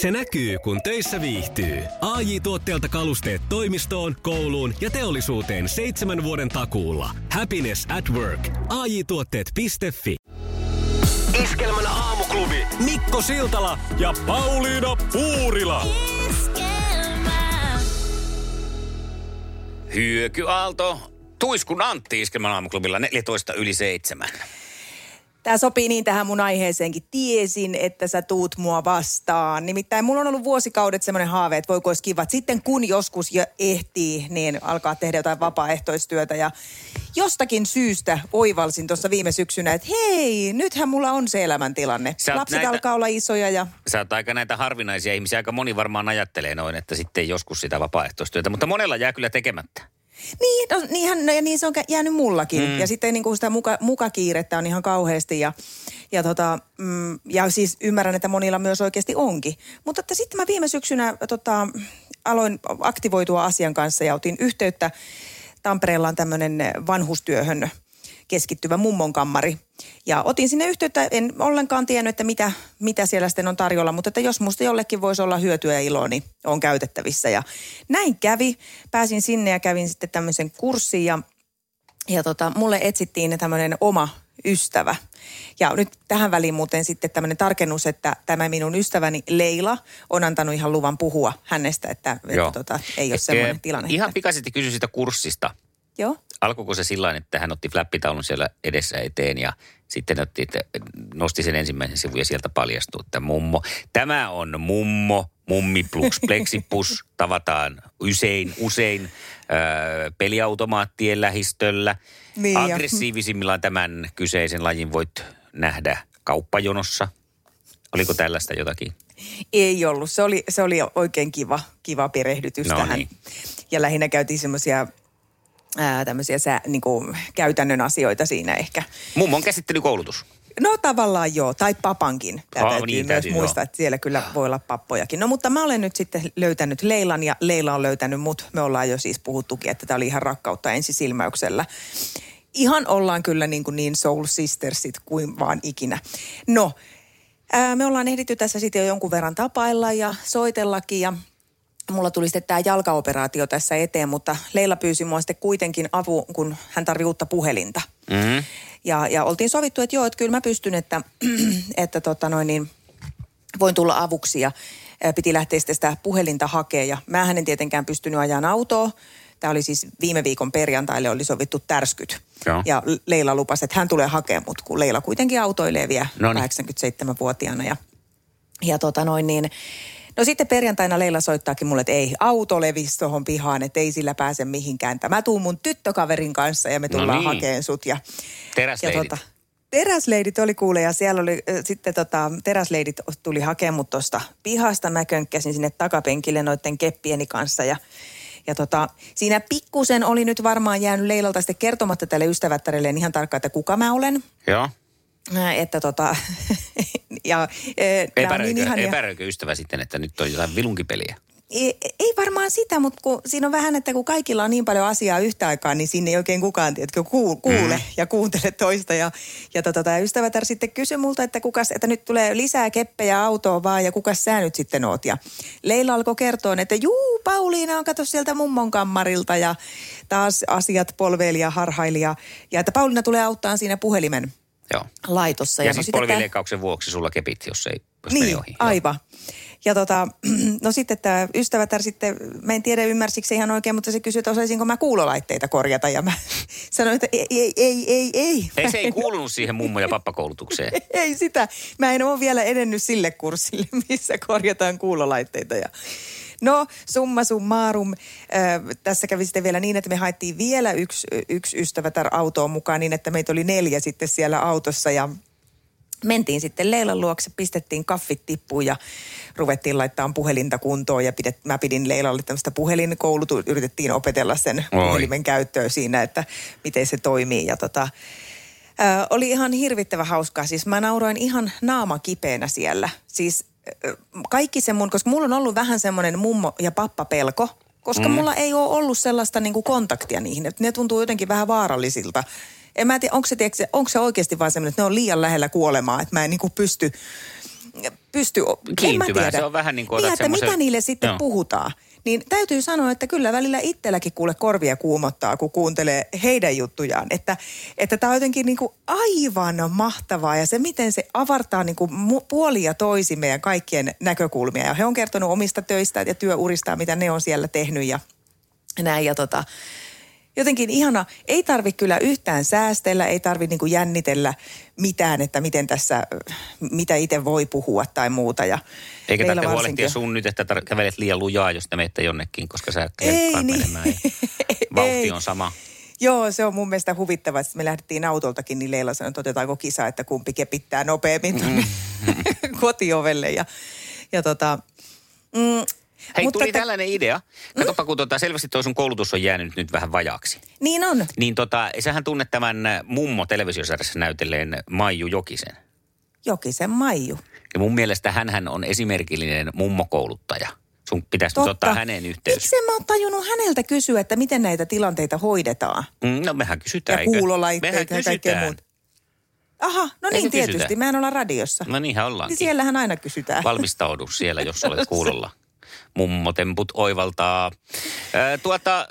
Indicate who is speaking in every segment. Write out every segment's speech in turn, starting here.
Speaker 1: Se näkyy, kun töissä viihtyy. ai tuotteelta kalusteet toimistoon, kouluun ja teollisuuteen seitsemän vuoden takuulla. Happiness at work. ai tuotteetfi
Speaker 2: Iskelmän aamuklubi.
Speaker 1: Mikko Siltala ja Pauliina Puurila.
Speaker 3: Hyökyaalto. Tuiskun Antti Iskelmän aamuklubilla 14 yli 7.
Speaker 4: Tämä sopii niin tähän mun aiheeseenkin. Tiesin, että sä tuut mua vastaan. Nimittäin mulla on ollut vuosikaudet semmoinen haave, että voiko olisi kiva, että sitten kun joskus jo ehtii, niin alkaa tehdä jotain vapaaehtoistyötä. Ja jostakin syystä oivalsin tuossa viime syksynä, että hei, nythän mulla on se elämäntilanne. Lapset näitä, alkaa olla isoja ja...
Speaker 3: Sä oot aika näitä harvinaisia ihmisiä. Aika moni varmaan ajattelee noin, että sitten joskus sitä vapaaehtoistyötä. Mutta monella jää kyllä tekemättä.
Speaker 4: Niin, no, niinhän, no, ja niin se on jäänyt mullakin. Mm. Ja sitten niin kuin sitä muka, mukakiirettä on ihan kauheasti. Ja, ja, tota, mm, ja siis ymmärrän, että monilla myös oikeasti onkin. Mutta että sitten mä viime syksynä tota, aloin aktivoitua asian kanssa ja otin yhteyttä. Tampereella on tämmöinen vanhustyöhön keskittyvä mummonkammari. Ja otin sinne yhteyttä, en ollenkaan tiennyt, että mitä, mitä siellä sitten on tarjolla, mutta että jos musta jollekin voisi olla hyötyä ja iloa, niin on käytettävissä. Ja näin kävi. Pääsin sinne ja kävin sitten tämmöisen kurssin ja, ja tota, mulle etsittiin tämmöinen oma ystävä. Ja nyt tähän väliin muuten sitten tämmöinen tarkennus, että tämä minun ystäväni Leila on antanut ihan luvan puhua hänestä, että, että tota, ei ole semmoinen tilanne.
Speaker 3: Ihan pikaisesti kysy sitä kurssista.
Speaker 4: Joo.
Speaker 3: Alkoiko se sillä että hän otti flappitaulun siellä edessä eteen ja sitten otti, että nosti sen ensimmäisen sivun ja sieltä paljastui, että mummo. Tämä on mummo, mummi plus plexipus. Tavataan usein, usein äh, peliautomaattien lähistöllä. Niin Aggressiivisimmillaan tämän kyseisen lajin voit nähdä kauppajonossa. Oliko tällaista jotakin?
Speaker 4: Ei ollut. Se oli, se oli oikein kiva, kiva perehdytys no tähän. Niin. Ja lähinnä käytiin semmoisia ää, tämmöisiä sä, niin kuin, käytännön asioita siinä ehkä.
Speaker 3: Mummon käsittelykoulutus.
Speaker 4: No tavallaan joo, tai papankin. Tämä oh, täytyy niin, myös täytyy, muistaa, joo. että siellä kyllä voi olla pappojakin. No mutta mä olen nyt sitten löytänyt Leilan ja Leila on löytänyt mut. Me ollaan jo siis puhuttukin, että tämä oli ihan rakkautta ensisilmäyksellä. Ihan ollaan kyllä niin, kuin niin soul sistersit kuin vaan ikinä. No, ää, me ollaan ehditty tässä sitten jo jonkun verran tapailla ja soitellakin ja mulla tuli sitten tämä jalkaoperaatio tässä eteen, mutta Leila pyysi mua sitten kuitenkin apu, kun hän tarvii uutta puhelinta. Mm-hmm. Ja, ja oltiin sovittu, että joo, että kyllä mä pystyn, että, että tota noin niin, voin tulla avuksi ja piti lähteä sitten sitä puhelinta hakemaan. Ja mä en tietenkään pystynyt ajamaan autoa. Tämä oli siis viime viikon perjantaille oli sovittu tärskyt. Joo. Ja Leila lupasi, että hän tulee hakemaan mut, kun Leila kuitenkin autoilee vielä Noniin. 87-vuotiaana. Ja, ja tota noin niin, No sitten perjantaina Leila soittaakin mulle, että ei auto levisi tuohon pihaan, että ei sillä pääse mihinkään. Mä tuun mun tyttökaverin kanssa ja me tullaan no niin. hakeen sut. Ja,
Speaker 3: Teräsleidit. Ja tota,
Speaker 4: teräsleidit oli kuule ja siellä oli äh, sitten tota, teräsleidit tuli hakemaan mut tuosta pihasta. Mä könkkäsin sinne takapenkille noiden keppieni kanssa ja ja tota, siinä pikkusen oli nyt varmaan jäänyt Leilalta sitten kertomatta tälle ystävättärelle ihan tarkkaan, että kuka mä olen.
Speaker 3: Joo.
Speaker 4: Että tota, ja,
Speaker 3: epäröikö, niin ihania. epäröikö ystävä sitten, että nyt on jotain vilunkipeliä?
Speaker 4: Ei, ei varmaan sitä, mutta kun siinä on vähän, että kun kaikilla on niin paljon asiaa yhtä aikaa, niin sinne ei oikein kukaan tiedätkö, kuule mm. ja kuuntele toista. Ja, ja tota, tämä ystävätär sitten kysyi multa, että, kukas, että nyt tulee lisää keppejä autoon vaan ja kuka sä nyt sitten oot. Ja Leila alkoi kertoa, että juu, Pauliina on kato sieltä mummon kammarilta ja taas asiat polveili ja harhaili. Ja, ja että Pauliina tulee auttaa siinä puhelimen Joo. laitossa.
Speaker 3: Ja, ja no siis polvileikkauksen vuoksi sulla kepit, jos ei jos
Speaker 4: niin, ohi. aivan. Ja tota, no sitten tämä ystävätär sitten, mä en tiedä ymmärsikö se ihan oikein, mutta se kysyi, että osaisinko mä kuulolaitteita korjata. Ja mä sanoin, että ei, ei, ei, ei. Ei,
Speaker 3: ei se ei kuulunut siihen mummo- ja pappakoulutukseen.
Speaker 4: ei sitä. Mä en ole vielä edennyt sille kurssille, missä korjataan kuulolaitteita. Ja No, summa summarum. Äh, tässä kävi sitten vielä niin, että me haettiin vielä yksi, yksi ystävätär autoon mukaan niin, että meitä oli neljä sitten siellä autossa ja mentiin sitten Leilan luokse, pistettiin kaffit tippuun ja ruvettiin laittaa puhelinta kuntoon ja pidet, mä pidin Leilalle tämmöistä puhelinkoulutu, yritettiin opetella sen Oi. puhelimen käyttöä siinä, että miten se toimii ja tota, Ö, oli ihan hirvittävä hauskaa. Siis mä nauroin ihan naama kipeänä siellä. Siis kaikki se mun, koska mulla on ollut vähän semmoinen mummo ja pappa pelko, koska mm. mulla ei ole ollut sellaista niin kuin kontaktia niihin. Että ne tuntuu jotenkin vähän vaarallisilta. En mä tiedä, onko se, tiedätkö, onko se oikeasti vaan semmoinen, että ne on liian lähellä kuolemaa, että mä en niin kuin pysty pysty...
Speaker 3: Kiintymään, se on vähän niin kuin
Speaker 4: niin, että semmoisen... mitä niille sitten Joo. puhutaan. Niin täytyy sanoa, että kyllä välillä itselläkin kuule korvia kuumottaa, kun kuuntelee heidän juttujaan. Että että on jotenkin niin kuin aivan mahtavaa ja se, miten se avartaa niin kuin puoli ja toisi meidän kaikkien näkökulmia. Ja he on kertonut omista töistä ja työuristaan, mitä ne on siellä tehnyt ja näin. Ja tota, jotenkin ihana, ei tarvi kyllä yhtään säästellä, ei tarvi niin kuin jännitellä mitään, että miten tässä, mitä itse voi puhua tai muuta. Ja
Speaker 3: Eikä tarvitse varsinkin... huolehtia sun nyt, että tar- kävelet liian lujaa, jos te menette jonnekin, koska sä
Speaker 4: ei, niin. menemään.
Speaker 3: Vauhti on sama.
Speaker 4: Joo, se on mun mielestä huvittavaa. Sitten me lähdettiin autoltakin, niin Leila sanoi, että otetaanko kisa, että kumpi kepittää nopeammin tuonne mm. kotiovelle. Ja, ja tota,
Speaker 3: mm, Hei, Mutta tuli t- tällainen idea. Katsopa, kun tota, selvästi tuo sun koulutus on jäänyt nyt vähän vajaaksi.
Speaker 4: Niin on.
Speaker 3: Niin tota, sähän tunnet tämän mummo televisiosarjassa näytelleen Maiju Jokisen.
Speaker 4: Jokisen Maiju.
Speaker 3: Ja mun mielestä hän on esimerkillinen mummokouluttaja. Sun pitäisi Totta. ottaa hänen yhteys.
Speaker 4: Miksi mä oon tajunnut häneltä kysyä, että miten näitä tilanteita hoidetaan?
Speaker 3: Mm, no mehän kysytään,
Speaker 4: Ja kuulolaitteet ja kaikkea muuta. Aha, no niin tietysti. Kysytä? Mehän ollaan radiossa.
Speaker 3: No niinhän ollaankin.
Speaker 4: Niin siellähän aina kysytään.
Speaker 3: Valmistaudu siellä, jos olet kuulolla. Mummotemput oivaltaa. Ää, tuota,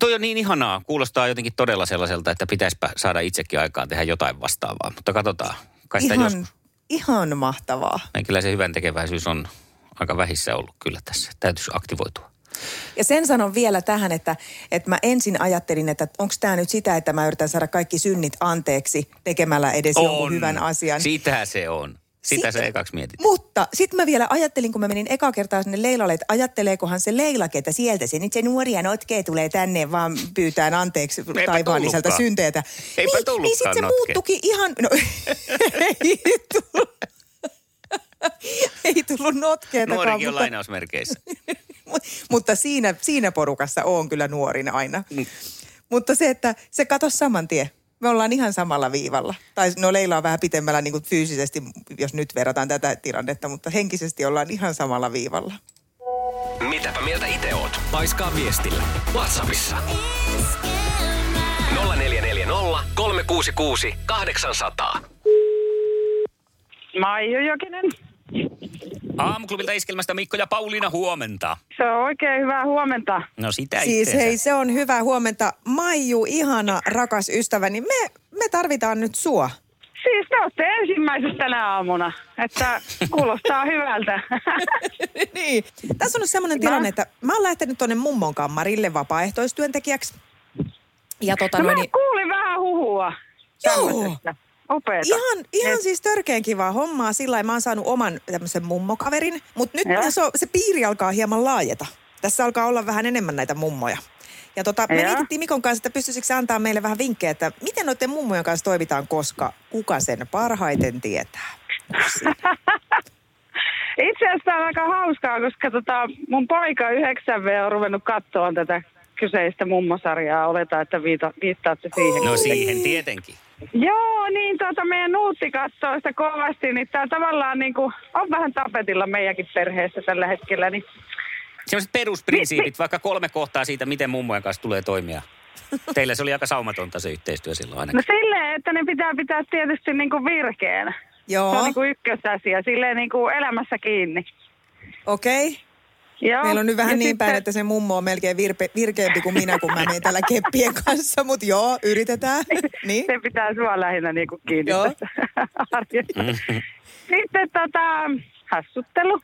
Speaker 3: toi on niin ihanaa. Kuulostaa jotenkin todella sellaiselta, että pitäisipä saada itsekin aikaan tehdä jotain vastaavaa. Mutta katsotaan. Kai
Speaker 4: ihan, joskus. ihan mahtavaa.
Speaker 3: Ja kyllä se hyvän tekeväisyys on aika vähissä ollut kyllä tässä. Täytyisi aktivoitua.
Speaker 4: Ja sen sanon vielä tähän, että, että mä ensin ajattelin, että onko tämä nyt sitä, että mä yritän saada kaikki synnit anteeksi tekemällä edes on. jonkun hyvän asian.
Speaker 3: Sitä se on. Sitä se ekaksi mietit.
Speaker 4: Mutta sitten mä vielä ajattelin, kun mä menin eka kertaa sinne Leilalle, että ajatteleekohan se Leila, että sieltä se nyt se nuoria notkee tulee tänne vaan pyytään anteeksi taivaaniselta synteitä.
Speaker 3: Eipä
Speaker 4: niin, niin sitten se muuttukin ihan, no ei tullut. ei tullut notkeeta.
Speaker 3: Nuorikin on mutta... lainausmerkeissä.
Speaker 4: mutta siinä, siinä porukassa on kyllä nuorin aina. Mm. Mutta se, että se katosi saman tien me ollaan ihan samalla viivalla. Tai no Leila on vähän pitemmällä niin kuin fyysisesti, jos nyt verrataan tätä tilannetta, mutta henkisesti ollaan ihan samalla viivalla.
Speaker 2: Mitäpä mieltä itse oot? Paiskaa viestillä. Whatsappissa. 0440 366 800.
Speaker 5: Maiju Jokinen.
Speaker 3: Aamuklubilta iskelmästä Mikko ja Pauliina, huomenta.
Speaker 5: Se on oikein hyvää huomenta.
Speaker 3: No sitä
Speaker 4: Siis itseensä. hei, se on hyvää huomenta. Maiju, ihana, rakas ystäväni, me, me tarvitaan nyt sua.
Speaker 5: Siis te olette ensimmäisestä tänä aamuna, että kuulostaa hyvältä.
Speaker 4: niin. Tässä on nyt semmoinen tilanne, että mä oon lähtenyt tuonne mummon kammarille vapaaehtoistyöntekijäksi.
Speaker 5: Ja tota no, noin, mä kuulin vähän huhua. Joo. Opeta.
Speaker 4: Ihan, ihan siis törkeän kivaa hommaa. Sillä mä oon saanut oman tämmöisen mummokaverin. Mutta nyt se, se piiri alkaa hieman laajeta. Tässä alkaa olla vähän enemmän näitä mummoja. Ja tota, me mietittiin Mikon kanssa, että pystyisikö antaa meille vähän vinkkejä, että miten noiden mummojen kanssa toimitaan, koska kuka sen parhaiten tietää?
Speaker 5: Itse asiassa on aika hauskaa, koska tota, mun poika 9V on ruvennut katsoa tätä kyseistä mummosarjaa. Oletaan, että viita, viittaatte siihen.
Speaker 3: No siihen tietenkin.
Speaker 5: Joo, niin tuota, meidän nuutti katsoo sitä kovasti, niin tämä tavallaan niin kuin, on vähän tapetilla meidänkin perheessä tällä hetkellä. Niin...
Speaker 3: Sellaiset perusprinsiipit, niin, vaikka kolme kohtaa siitä, miten mummojen kanssa tulee toimia. Teillä se oli aika saumatonta se yhteistyö silloin ainakin.
Speaker 5: No silleen, että ne pitää pitää tietysti niin kuin virkeänä.
Speaker 4: Joo.
Speaker 5: Se on niin kuin ykkösasia, silleen niin kuin elämässä kiinni.
Speaker 4: Okei. Okay. Joo. Meillä on nyt vähän ja niin sitten... päin, että se mummo on melkein virpe, virkeämpi kuin minä, kun mä menen täällä keppien kanssa. Mutta joo, yritetään. Niin.
Speaker 5: Se pitää sua lähinnä niin kuin kiinni joo. Sitten tota, hassuttelu.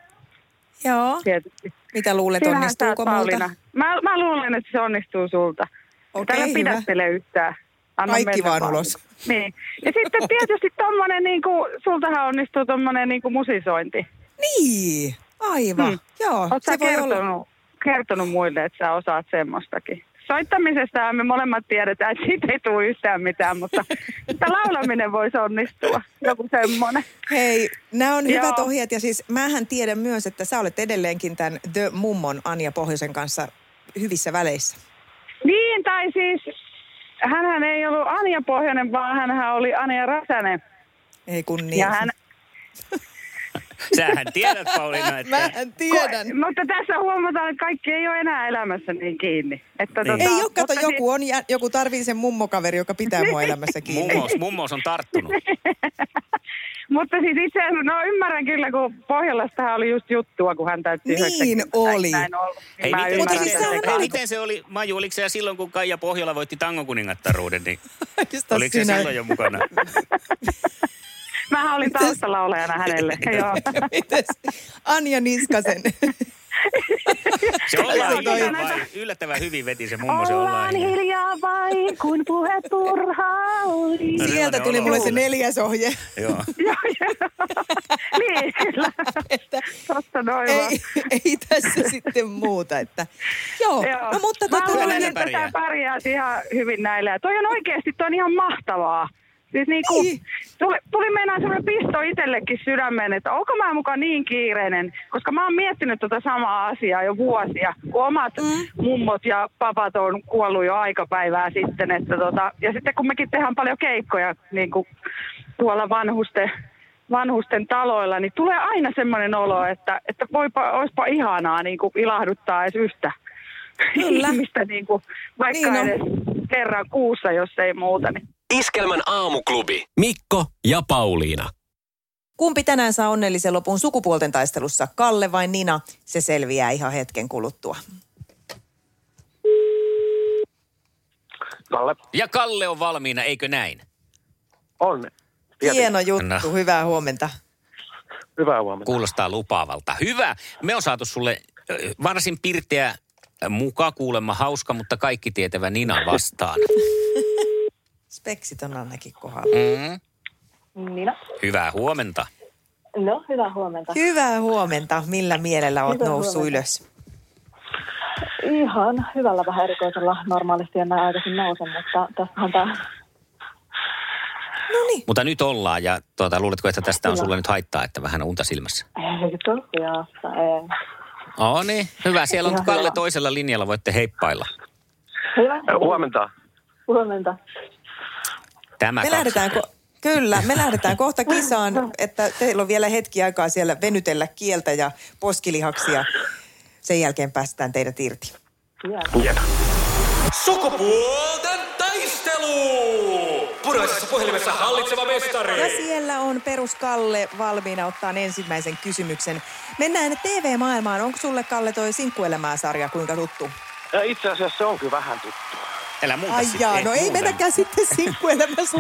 Speaker 4: Joo. Tietysti. Mitä luulet, Sinähän onnistuuko multa?
Speaker 5: Mä, mä luulen, että se onnistuu sulta. Okei, okay, pidättele yhtään.
Speaker 4: Anna Kaikki vaan ulos.
Speaker 5: Niin. Ja sitten tietysti tommonen, niin kuin, sultahan onnistuu tommonen niin kuin musisointi.
Speaker 4: Niin. Aivan, hmm. joo.
Speaker 5: Oletko se kertonut, olla... kertonut muille, että sä osaat semmoistakin? Soittamisesta me molemmat tiedetään, että siitä ei tule yhtään mitään, mutta että laulaminen voisi onnistua, joku semmoinen.
Speaker 4: Hei, nämä on hyvät Joo. ohjeet ja siis mähän tiedän myös, että sä olet edelleenkin tämän The Mummon Anja Pohjoisen kanssa hyvissä väleissä.
Speaker 5: Niin, tai siis hänhän ei ollut Anja Pohjonen, vaan hän oli Anja Räsänen.
Speaker 4: Ei kun niin. Ja hän,
Speaker 3: Sähän tiedät, Pauliina, että...
Speaker 4: Mähän tiedän.
Speaker 5: Ko, mutta tässä huomataan, että kaikki ei ole enää elämässä niin kiinni. Että
Speaker 4: niin. Tota, ei ole, kato, joku, siis- on, joku tarvii sen mummokaveri, joka pitää mua elämässä kiinni.
Speaker 3: mummos, mummos on tarttunut.
Speaker 5: Mutta siis itse asiassa, no ymmärrän kyllä, kun Pohjolastahan oli just juttua, kun hän täytti
Speaker 4: Niin
Speaker 5: 90.
Speaker 4: oli.
Speaker 5: Näin ollut. Niin
Speaker 3: Ei,
Speaker 5: mä
Speaker 3: miten,
Speaker 4: Mutta siis sehän
Speaker 3: ei,
Speaker 4: oli-
Speaker 3: miten se oli, Maju, oliko se silloin, kun Kaija Pohjola voitti tangokuningattaruuden, niin
Speaker 4: Oikeastaan
Speaker 3: oliko se
Speaker 4: sinä-
Speaker 3: silloin jo mukana?
Speaker 5: Mähän olin taustalaulajana hänelle. Joo.
Speaker 4: Mites Anja Niskasen?
Speaker 3: Se ollaan
Speaker 4: Se toi-
Speaker 3: hiljaa vai, yllättävän hyvin veti se mummo, se ollaan
Speaker 5: Ollaan
Speaker 3: hiljaa.
Speaker 5: vain, kun puhe turhaa oli.
Speaker 3: No,
Speaker 4: Sieltä tuli
Speaker 3: olo
Speaker 4: mulle se neljäs ohje.
Speaker 3: Joo.
Speaker 5: Niin, kyllä.
Speaker 4: Että
Speaker 5: Totta noin
Speaker 4: ei, ei tässä sitten muuta. Että, joo,
Speaker 5: Joo.
Speaker 4: no mutta
Speaker 5: Mä
Speaker 4: tota,
Speaker 5: luulen, että
Speaker 3: pärjää.
Speaker 5: sä pärjäät ihan hyvin näillä. Ja toi on oikeasti, toi on ihan mahtavaa. Siis
Speaker 4: Niin.
Speaker 5: tuli, tuli meinaan semmoinen pisto itsellekin sydämeen, että onko mä mukaan niin kiireinen, koska mä oon miettinyt tota samaa asiaa jo vuosia, kun omat mm. mummot ja papat on kuollut jo aikapäivää sitten. Että tota, ja sitten kun mekin tehdään paljon keikkoja niin kuin tuolla vanhusten, vanhusten taloilla, niin tulee aina semmoinen olo, että, että voipa, olisipa ihanaa niin kuin ilahduttaa edes yhtä
Speaker 4: Kyllä.
Speaker 5: ihmistä, niin kuin, vaikka
Speaker 4: Niin
Speaker 5: edes kerran kuussa, jos ei muuta. Niin.
Speaker 2: Iskelmän aamuklubi.
Speaker 1: Mikko ja Pauliina.
Speaker 4: kumpi tänään saa onnellisen lopun sukupuolten taistelussa, Kalle vai Nina? Se selviää ihan hetken kuluttua.
Speaker 6: Kalle,
Speaker 3: Ja Kalle on valmiina, eikö näin?
Speaker 6: on. Tietenkin.
Speaker 4: Hieno juttu,
Speaker 3: No.
Speaker 4: hyvää huomenta.
Speaker 6: Hyvää huomenta.
Speaker 3: Kuulostaa lupaavalta. Hyvä. Me on saatu sulle varsin pirteä muka kuulemma hauska, mutta kaikki tietävä Nina vastaan.
Speaker 4: Speksit on ainakin kohdalla.
Speaker 3: Mm.
Speaker 7: Nina.
Speaker 3: Hyvää huomenta.
Speaker 7: No, hyvää huomenta.
Speaker 4: Hyvää huomenta. Millä mielellä oot
Speaker 7: Hyvää
Speaker 4: noussut
Speaker 7: huomenta.
Speaker 4: ylös?
Speaker 7: Ihan hyvällä vähän erikoisella normaalisti en näin aikaisin nouse, mutta tästähän tämä...
Speaker 4: No niin.
Speaker 3: Mutta nyt ollaan ja tuota, luuletko, että tästä on sulle nyt haittaa, että vähän on unta silmässä?
Speaker 7: Ei tosiaan, ei.
Speaker 3: Oh niin, hyvä. Siellä on
Speaker 7: Ihan
Speaker 3: Kalle
Speaker 7: hyvä.
Speaker 3: toisella linjalla, voitte heippailla.
Speaker 7: Hyvä.
Speaker 6: Huomenta.
Speaker 7: Huomenta.
Speaker 3: Tämä
Speaker 4: Me
Speaker 3: kaksi.
Speaker 4: lähdetään, ko- kyllä, me lähdetään kohta kisaan, että teillä on vielä hetki aikaa siellä venytellä kieltä ja poskilihaksia. Sen jälkeen päästään teidät irti.
Speaker 6: Jep.
Speaker 1: Sukupuolten taistelu! Puraisessa puhelimessa hallitseva mestari.
Speaker 4: Ja siellä on perus Kalle valmiina ottaa ensimmäisen kysymyksen. Mennään TV-maailmaan. Onko sulle, Kalle, toi Sinkkuelämää-sarja kuinka tuttu?
Speaker 6: Ja itse asiassa se on kyllä vähän tuttua.
Speaker 3: Älä muuta
Speaker 4: Ai
Speaker 3: sit-
Speaker 4: jaa, no ei
Speaker 3: muuta.
Speaker 4: mennäkään sitten sinkkuelämässä.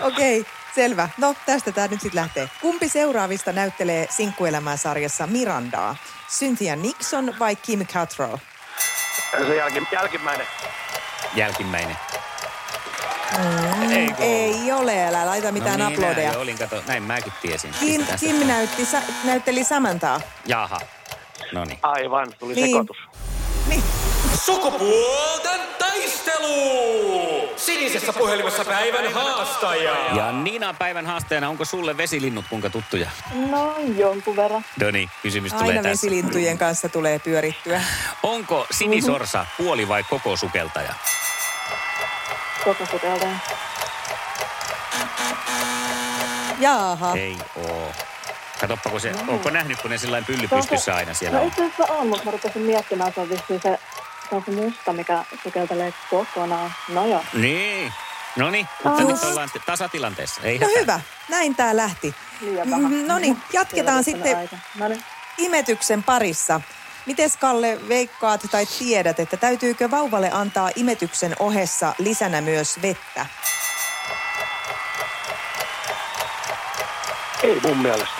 Speaker 4: Okei, okay, selvä. No tästä tämä nyt sitten lähtee. Kumpi seuraavista näyttelee sinkkuelämää-sarjassa Mirandaa? Cynthia Nixon vai Kim Cattrall?
Speaker 6: Se jälki, jälkimmäinen.
Speaker 3: Jälkimmäinen.
Speaker 4: Mm, Ei ole, älä laita mitään
Speaker 3: no niin,
Speaker 4: aplodeja.
Speaker 3: näin, olin, kato, näin mäkin tiesin.
Speaker 4: Kim, Kim näytti, sa, näytteli Samantaa.
Speaker 3: Jaha, no niin.
Speaker 6: Aivan, tuli
Speaker 4: Niin.
Speaker 6: sekoitus.
Speaker 4: Niin.
Speaker 1: Sukupuolten taistelu! Sinisessä puhelimessa päivän haastaja.
Speaker 3: Ja Niina päivän haasteena, onko sulle vesilinnut kuinka tuttuja?
Speaker 7: No, jonkun verran.
Speaker 3: No niin, kysymys tulee
Speaker 4: Aina
Speaker 3: tässä.
Speaker 4: vesilintujen kanssa tulee pyörittyä.
Speaker 3: Onko sinisorsa puoli vai koko sukeltaja?
Speaker 7: Koko sukeltaja.
Speaker 4: Jaaha.
Speaker 3: Ei oo. Katoppa, kun se, onko nähnyt, kun ne sillä pylly pystyssä aina siellä
Speaker 7: No
Speaker 3: on?
Speaker 7: itse asiassa on, mutta mä rupesin miettimään, se on vissiin se, se, on se musta, mikä sukeltelee kokonaan. No joo.
Speaker 3: Niin. No niin, mutta nyt ollaan tasatilanteessa. Ei
Speaker 4: No
Speaker 3: hätää.
Speaker 4: hyvä, näin tää lähti. Mm, No niin, jatketaan sitten.
Speaker 7: No niin.
Speaker 4: imetyksen parissa. Mites Kalle veikkaat tai tiedät, että täytyykö vauvalle antaa imetyksen ohessa lisänä myös vettä?
Speaker 6: Ei mun mielestä.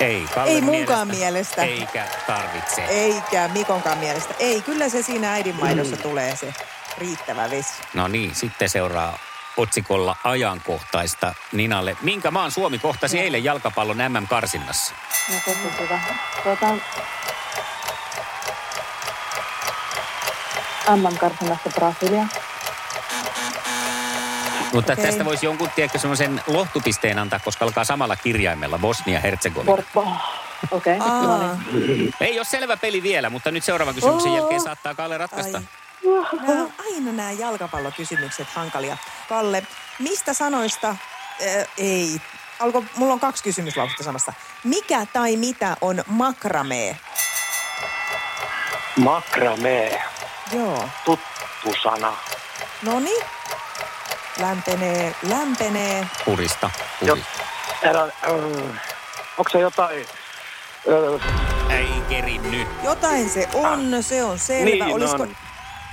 Speaker 3: Ei,
Speaker 4: Ei munkaan mielestä.
Speaker 3: Eikä tarvitse.
Speaker 4: Eikä Mikonkaan mielestä. Ei, kyllä se siinä äidinmaidossa tulee se riittävä vesi.
Speaker 3: No niin, sitten seuraa otsikolla ajankohtaista Ninalle. Minkä maan Suomi kohtasi eilen jalkapallon MM-karsinnassa?
Speaker 7: No tosi hyvä. Tuota, MM-karsinasta Brasilia.
Speaker 3: Mutta
Speaker 4: Okei.
Speaker 3: tästä voisi jonkun, tiedätkö, semmoisen lohtupisteen antaa, koska alkaa samalla kirjaimella Bosnia-Herzegovina.
Speaker 7: Porto. Okei, okay. no
Speaker 4: Aa,
Speaker 7: niin.
Speaker 3: Ei ole selvä peli vielä, mutta nyt seuraavan kysymyksen
Speaker 4: Oo.
Speaker 3: jälkeen saattaa Kalle ratkaista.
Speaker 4: ai. Nää, on aina nämä jalkapallokysymykset hankalia. Kalle, mistä sanoista, äh, ei, alko, mulla on kaksi kysymyslausetta samasta. Mikä tai mitä on makramee?
Speaker 6: Makramee.
Speaker 4: Joo.
Speaker 6: Tuttu sana.
Speaker 4: No niin, Lämpenee, lämpenee.
Speaker 3: Purista,
Speaker 6: Jo,
Speaker 3: purista.
Speaker 6: erä, äh, onko se jotain... Äh,
Speaker 3: Ei kerinny.
Speaker 4: Jotain se on, se on selvä.
Speaker 6: Niin
Speaker 4: olisiko,
Speaker 6: on.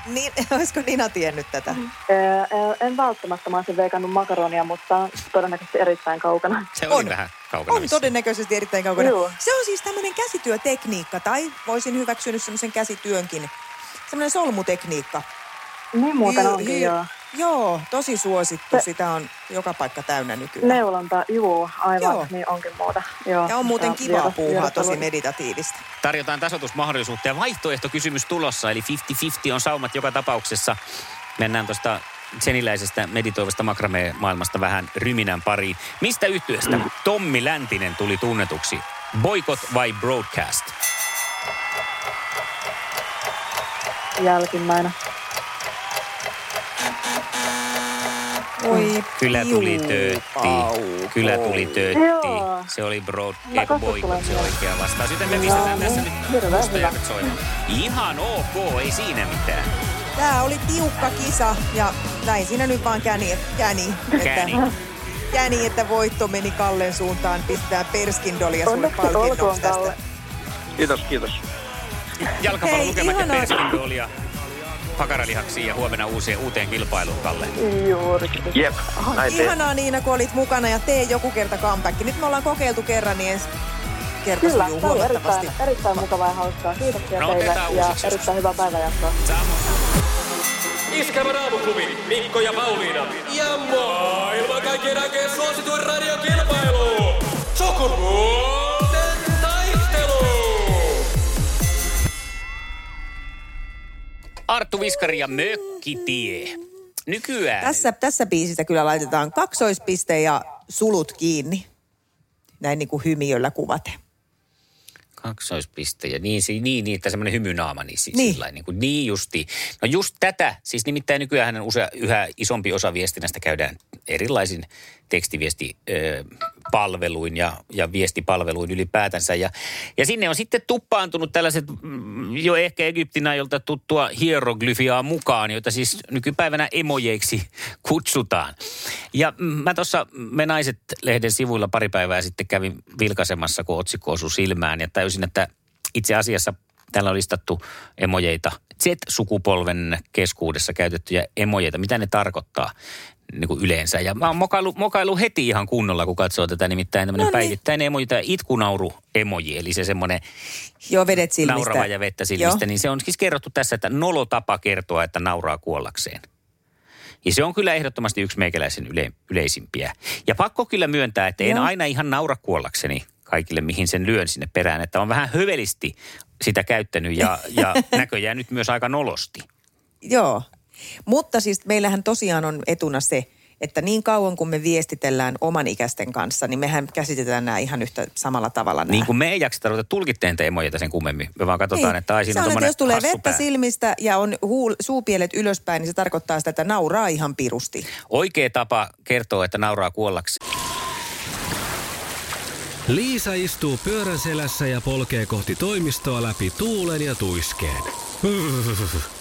Speaker 4: niin, olisiko Nina tiennyt tätä?
Speaker 7: Ö, ö, En välttämättä, mä olisin veikannut makaronia, mutta todennäköisesti erittäin kaukana.
Speaker 3: Se oli
Speaker 4: On.
Speaker 3: vähän kaukana
Speaker 4: On todennäköisesti erittäin kaukana.
Speaker 7: Joo.
Speaker 4: Se on siis tämmöinen käsityötekniikka, tai voisin hyväksynyt semmoisen käsityönkin. Semmoinen solmutekniikka.
Speaker 7: Niin muuten onkin, joo.
Speaker 4: Joo, tosi suosittu.
Speaker 7: Se-
Speaker 4: Sitä on joka paikka täynnä nykyään.
Speaker 7: Neulonta, juu, aivan,
Speaker 4: Joo.
Speaker 7: niin onkin muuta. Joo.
Speaker 4: Ja on muuten kivaa
Speaker 7: vieras-
Speaker 4: puuhaa,
Speaker 7: vieras-
Speaker 4: tosi meditatiivista.
Speaker 3: Tarjotaan tasoitusmahdollisuutta ja vaihtoehtokysymys tulossa, eli 50-50 on saumat joka tapauksessa. Mennään tuosta seniläisestä meditoivasta makramee-maailmasta vähän ryminän pariin. Mistä yhtyeestä Tommi Läntinen tuli tunnetuksi? Boycott vai Broadcast?
Speaker 7: Jälkimmäinen.
Speaker 4: Oi,
Speaker 3: Kyllä tuli töötti.
Speaker 4: au,
Speaker 3: Kyllä tuli töötti.
Speaker 7: Joo.
Speaker 3: Se oli broad, boikot,
Speaker 7: tulen
Speaker 3: se oikea vastaus. Joten me pistetään tässä nyt mustajärvet soimaan. Ihan ok, ei siinä mitään.
Speaker 4: Tää oli tiukka kisa ja näin siinä nyt vaan käni, käni,
Speaker 3: Käni.
Speaker 4: Että, käni, että voitto meni Kallen suuntaan. Pistetään perskindolia sulle palkinnoksi tästä.
Speaker 6: Kiitos, kiitos.
Speaker 3: Jalkapallon lukemat ja perskindolia pakaralihaksiin ja huomenna uuteen, uuteen kilpailuun, Kalle.
Speaker 7: Juurikin.
Speaker 6: Jep, näin teet.
Speaker 4: Ihanaa Niina, kun olit mukana ja tee joku kerta comeback. Nyt me ollaan kokeiltu kerran, niin ensi kerta
Speaker 7: Kyllä,
Speaker 4: sujuu huomattavasti.
Speaker 7: erittäin, erittäin mukavaa ja hauskaa. Kiitoksia
Speaker 3: No,
Speaker 7: teille ja
Speaker 3: uusiksi
Speaker 7: erittäin hyvää päivänjatkoa.
Speaker 2: Iskävä raamuklubi, Mikko ja Pauliina. Ja maailman kaikkien aikeen suosituen radiokilpailu.
Speaker 3: Arttu Viskari ja Mökkitie. Nykyään.
Speaker 4: Tässä, tässä biisissä kyllä laitetaan kaksoispiste ja sulut kiinni. Näin niin kuin hymiöllä kuvaten.
Speaker 3: Kaksoispiste ja niin, niin, niin että semmoinen hymynaama, niin, siis
Speaker 4: Niin.
Speaker 3: niin. niin, kuin, niin justi. No just tätä, siis nimittäin nykyään usea, yhä isompi osa viestinnästä käydään erilaisin tekstiviestipalveluin ja, ja viestipalveluin ylipäätänsä. Ja, ja sinne on sitten tuppaantunut tällaiset mm, jo ehkä Egyptin ajolta tuttua hieroglyfiaa mukaan, joita siis nykypäivänä emojeiksi kutsutaan. Ja mm, mä tuossa Me naiset-lehden sivuilla pari päivää sitten kävin vilkaisemassa, kun otsikko osui silmään ja täysin, että itse asiassa täällä on listattu emojeita, Z-sukupolven keskuudessa käytettyjä emojeita, mitä ne tarkoittaa niin kuin yleensä. Ja mä oon mokailu, mokailu heti ihan kunnolla, kun katsoo tätä nimittäin tämmöinen
Speaker 4: No niin.
Speaker 3: päivittäinen emoji tai itkunauru emoji, eli se semmoinen
Speaker 4: Joo, vedet silmistä.
Speaker 3: naurava ja vettä silmistä, niin se on siis kerrottu tässä, että nolo tapa kertoa, että nauraa kuollakseen. Ja se on kyllä ehdottomasti yksi meikäläisen yle, yleisimpiä. Ja pakko kyllä myöntää, että en
Speaker 4: Joo.
Speaker 3: aina ihan naura kuollakseni kaikille, mihin sen lyön sinne perään. Että on vähän hövelisti sitä käyttänyt ja, ja näköjään nyt myös aika nolosti.
Speaker 4: Joo, mutta siis meillähän tosiaan on etuna se, että niin kauan kun me viestitellään oman ikäisten kanssa, niin mehän käsitetään nämä ihan yhtä samalla tavalla nämä.
Speaker 3: Niin kuin me ei jakseta ruveta tulkitteen te emojeita sen kummemmin. Me vaan katsotaan, että ai
Speaker 4: se
Speaker 3: siinä on
Speaker 4: on, että jos tulee vettä
Speaker 3: pää.
Speaker 4: silmistä ja on huul, suupielet ylöspäin, niin se tarkoittaa sitä, että nauraa ihan pirusti.
Speaker 3: Oikea tapa kertoa, että nauraa kuollakseen.
Speaker 1: Liisa istuu pyörän selässä ja polkee kohti toimistoa läpi tuulen ja tuiskeen.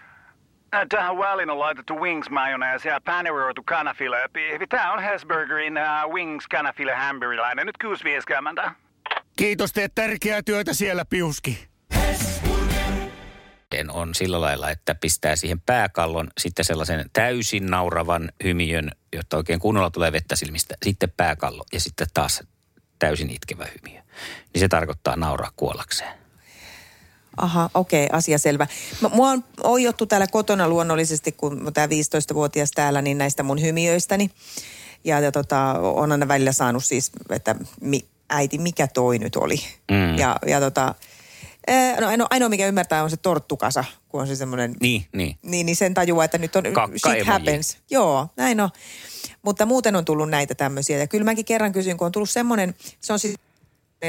Speaker 8: Äh, Tähän väliin on laitettu wings mayonnaise ja paneroitu kanafila. Tämä on Hesburgerin uh, wings kanafila hamburilainen. Nyt 6.50.
Speaker 9: Kiitos, teet tärkeää työtä siellä, Piuski.
Speaker 3: on sillä lailla, että pistää siihen pääkallon sitten sellaisen täysin nauravan hymiön, jotta oikein kunnolla tulee vettä silmistä, sitten pääkallo ja sitten taas täysin itkevä hymiö. Niin se tarkoittaa nauraa kuollakseen.
Speaker 4: Aha, okei, asia selvä. Mä- Mua on oijottu täällä kotona luonnollisesti, kun tämä 15-vuotias täällä, niin näistä mun hymiöistäni. Ja, ja tota, on aina välillä saanut siis, että mi, äiti, mikä toi nyt oli?
Speaker 3: Mm.
Speaker 4: Ja, ja tota, ää, no ainoa, ainoa, mikä ymmärtää on se torttukasa, kun on se semmoinen
Speaker 3: Niin, niin.
Speaker 4: niin, niin sen tajuaa, että nyt on
Speaker 3: Kakka
Speaker 4: shit
Speaker 3: emoji.
Speaker 4: happens. Joo, näin on. Mutta muuten on tullut näitä tämmöisiä. Ja kyllä mäkin kerran kysyin, kun on tullut semmoinen, se on siis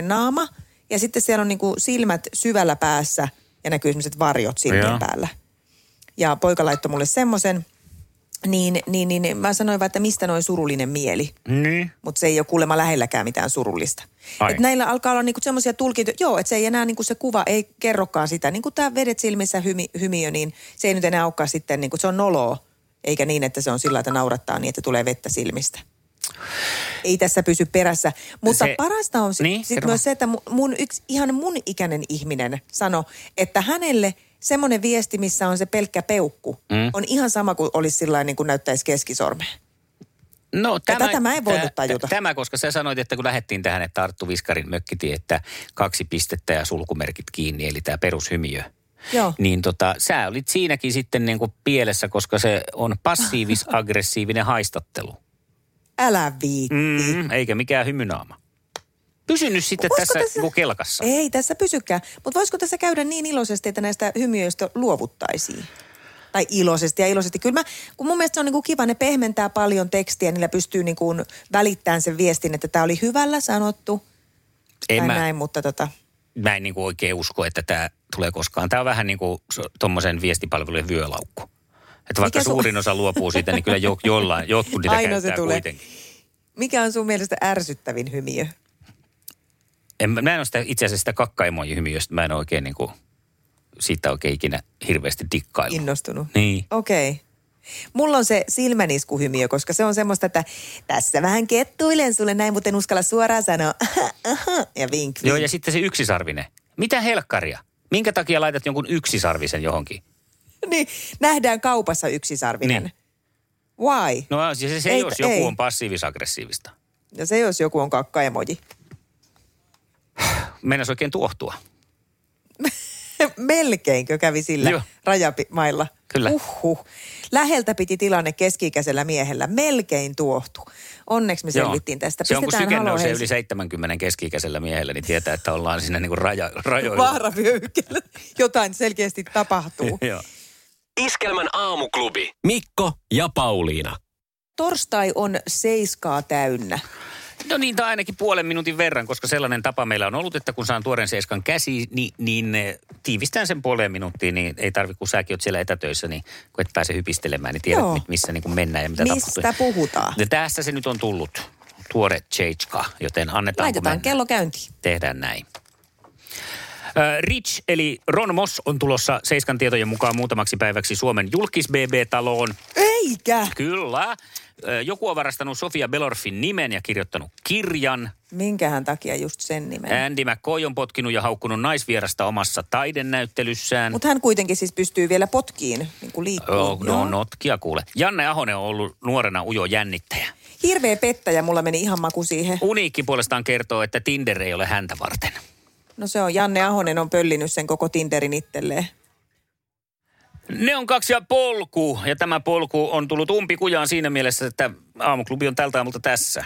Speaker 4: naama ja sitten siellä on niinku silmät syvällä päässä ja näkyy sellaiset varjot silmien
Speaker 3: Joo.
Speaker 4: päällä. Ja poika laittoi mulle semmoisen, niin, niin, niin, niin mä sanoin vaan, että mistä noin surullinen mieli.
Speaker 3: Niin.
Speaker 4: Mutta se ei ole kuulemma lähelläkään mitään surullista.
Speaker 3: Ai.
Speaker 4: Et näillä alkaa olla niinku semmoisia tulkintoja, joo, että se ei enää niinku se kuva ei kerrokaan sitä. Niin kuin tämä vedet silmissä hymi, hymiö, niin se ei nyt enää olekaan sitten, niinku, se on noloa. Eikä niin, että se on sillä lailla, että naurattaa niin, että tulee vettä silmistä. Ei tässä pysy perässä. Mutta
Speaker 3: Se-
Speaker 4: parasta on sitten
Speaker 3: Niin,
Speaker 4: sit
Speaker 3: kerro
Speaker 4: myös se, että mu- mun yksi ihan mun ikäinen ihminen sanoi, että hänelle semmoinen viesti, missä on se pelkkä peukku, mm. on ihan sama kuin olisi sillä niin kuin näyttäisi keskisormea.
Speaker 3: No,
Speaker 4: tätä mä en voinut tajuta.
Speaker 3: Tämä, koska sä sanoit, että kun lähdettiin tähän, että Arttu Viskarin mökkitie, että kaksi pistettä ja sulkumerkit kiinni, eli tämä perushymiö.
Speaker 4: Joo.
Speaker 3: Niin tota, sä olit siinäkin sitten niin kuin pielessä, koska se on passiivis-aggressiivinen haistattelu.
Speaker 4: Älä viitti.
Speaker 3: Mm, eikä mikään hymynaama. Pysy nyt sitten tässä,
Speaker 4: tässä-
Speaker 3: kelkassa.
Speaker 4: Ei tässä pysykään. Mutta voisiko tässä käydä niin iloisesti, että näistä hymiöistä luovuttaisiin? Tai iloisesti ja iloisesti. Kyllä mä, kun mun mielestä se on niinku kiva, ne pehmentää paljon tekstiä, niillä pystyy niinku välittämään sen viestin, että tämä oli hyvällä sanottu.
Speaker 3: En
Speaker 4: tai
Speaker 3: mä,
Speaker 4: näin, mutta tota,
Speaker 3: mä en niin kuin oikein usko, että tämä tulee koskaan. Tämä on vähän niin kuin tuommoisen viestipalvelujen vyölaukku. Että vaikka
Speaker 4: Mikä su-
Speaker 3: suurin osa luopuu siitä, niin kyllä jo, jollain, jotkut niitä
Speaker 4: Aina se
Speaker 3: käyttää
Speaker 4: tulee.
Speaker 3: kuitenkin.
Speaker 4: mikä on sun mielestä ärsyttävin hymiö?
Speaker 3: En, mä en ole sitä, itse asiassa sitä kakkaemoji-hymiöstä, mä en oikein niin kuin, siitä oikein ikinä hirveästi dikkailu.
Speaker 4: Innostunut?
Speaker 3: Niin.
Speaker 4: Okei. Okay. Mulla on se silmäniskuhymiö, koska se on semmoista, että tässä vähän kettuilen sulle näin, mutta en uskalla suoraan sanoa ja vink,
Speaker 3: Joo,
Speaker 4: vink.
Speaker 3: ja sitten se yksisarvinen. Mitä helkkaria? Minkä takia laitat jonkun yksisarvisen johonkin?
Speaker 4: Niin, nähdään kaupassa yksisarvinen.
Speaker 3: Niin.
Speaker 4: Why?
Speaker 3: No siis se, se
Speaker 4: Ei-
Speaker 3: jos joku
Speaker 4: ei.
Speaker 3: on passiivis-aggressiivista.
Speaker 4: Ja se jos joku on kakkaemoji.
Speaker 3: Meinas oikein tuohtua.
Speaker 4: Melkeinkö kävi sillä
Speaker 3: Joo.
Speaker 4: rajamailla?
Speaker 3: Kyllä.
Speaker 4: Uhuh. Läheltä piti tilanne keski-ikäisellä miehellä. Melkein tuohtu. Onneksi me selvittiin tästä.
Speaker 3: Se on kun syke nousee yli
Speaker 4: Helsinki.
Speaker 3: 70 keski-ikäisellä miehellä, niin tietää, että ollaan siinä niin kuin raja, rajoilla.
Speaker 4: Vaaravyöhykkeellä. Jotain selkeästi tapahtuu.
Speaker 3: Joo.
Speaker 2: Iskelmän aamuklubi. Mikko ja Pauliina.
Speaker 4: Torstai on seiskaa täynnä.
Speaker 3: No niin, tai ainakin puolen minuutin verran, koska sellainen tapa meillä on ollut, että kun saan tuoren seiskan käsi, niin, niin tiivistään sen puoleen minuuttiin, niin ei tarvi, kun säkin oot siellä etätöissä, niin kun et pääse hypistelemään, niin tiedät,
Speaker 4: Joo.
Speaker 3: mit- missä niin kuin mennään ja mitä
Speaker 4: Mistä
Speaker 3: tapahtuu.
Speaker 4: puhutaan?
Speaker 3: Ja tästä se nyt on tullut, tuore Chechka, joten annetaan
Speaker 4: Laitetaan kello käyntiin.
Speaker 3: Tehdään näin. Rich eli Ron Moss on tulossa Seiskan tietojen mukaan muutamaksi päiväksi Suomen julkis BB-taloon.
Speaker 4: Eikä!
Speaker 3: Kyllä. Joku on varastanut Sofia Belorfin nimen ja kirjoittanut kirjan.
Speaker 4: Minkähän takia just sen nimen?
Speaker 3: Andy McCoy on potkinut ja haukkunut naisvierasta omassa taidennäyttelyssään.
Speaker 4: Mutta hän kuitenkin siis pystyy vielä potkiin, niin kuin liikkuu.
Speaker 3: Oh, no notkia kuule. Janne Ahonen on ollut nuorena ujo jännittäjä.
Speaker 4: Hirveä pettäjä, mulla meni ihan maku siihen.
Speaker 3: Uniikki puolestaan kertoo, että Tinder ei ole häntä varten.
Speaker 4: No se on, Janne Ahonen on pöllinyt sen koko Tinderin itselleen.
Speaker 3: Ne on kaksi ja polku, ja tämä polku on tullut umpikujaan siinä mielessä, että aamuklubi on tältä aamulta tässä.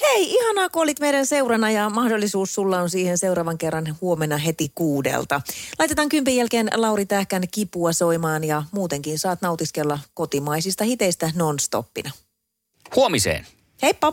Speaker 4: Hei, ihanaa kun olit meidän seurana ja mahdollisuus sulla on siihen seuraavan kerran huomenna heti kuudelta. Laitetaan kympin jälkeen Lauri Tähkän kipua soimaan ja muutenkin saat nautiskella kotimaisista hiteistä nonstoppina.
Speaker 3: Huomiseen.
Speaker 4: Heippa!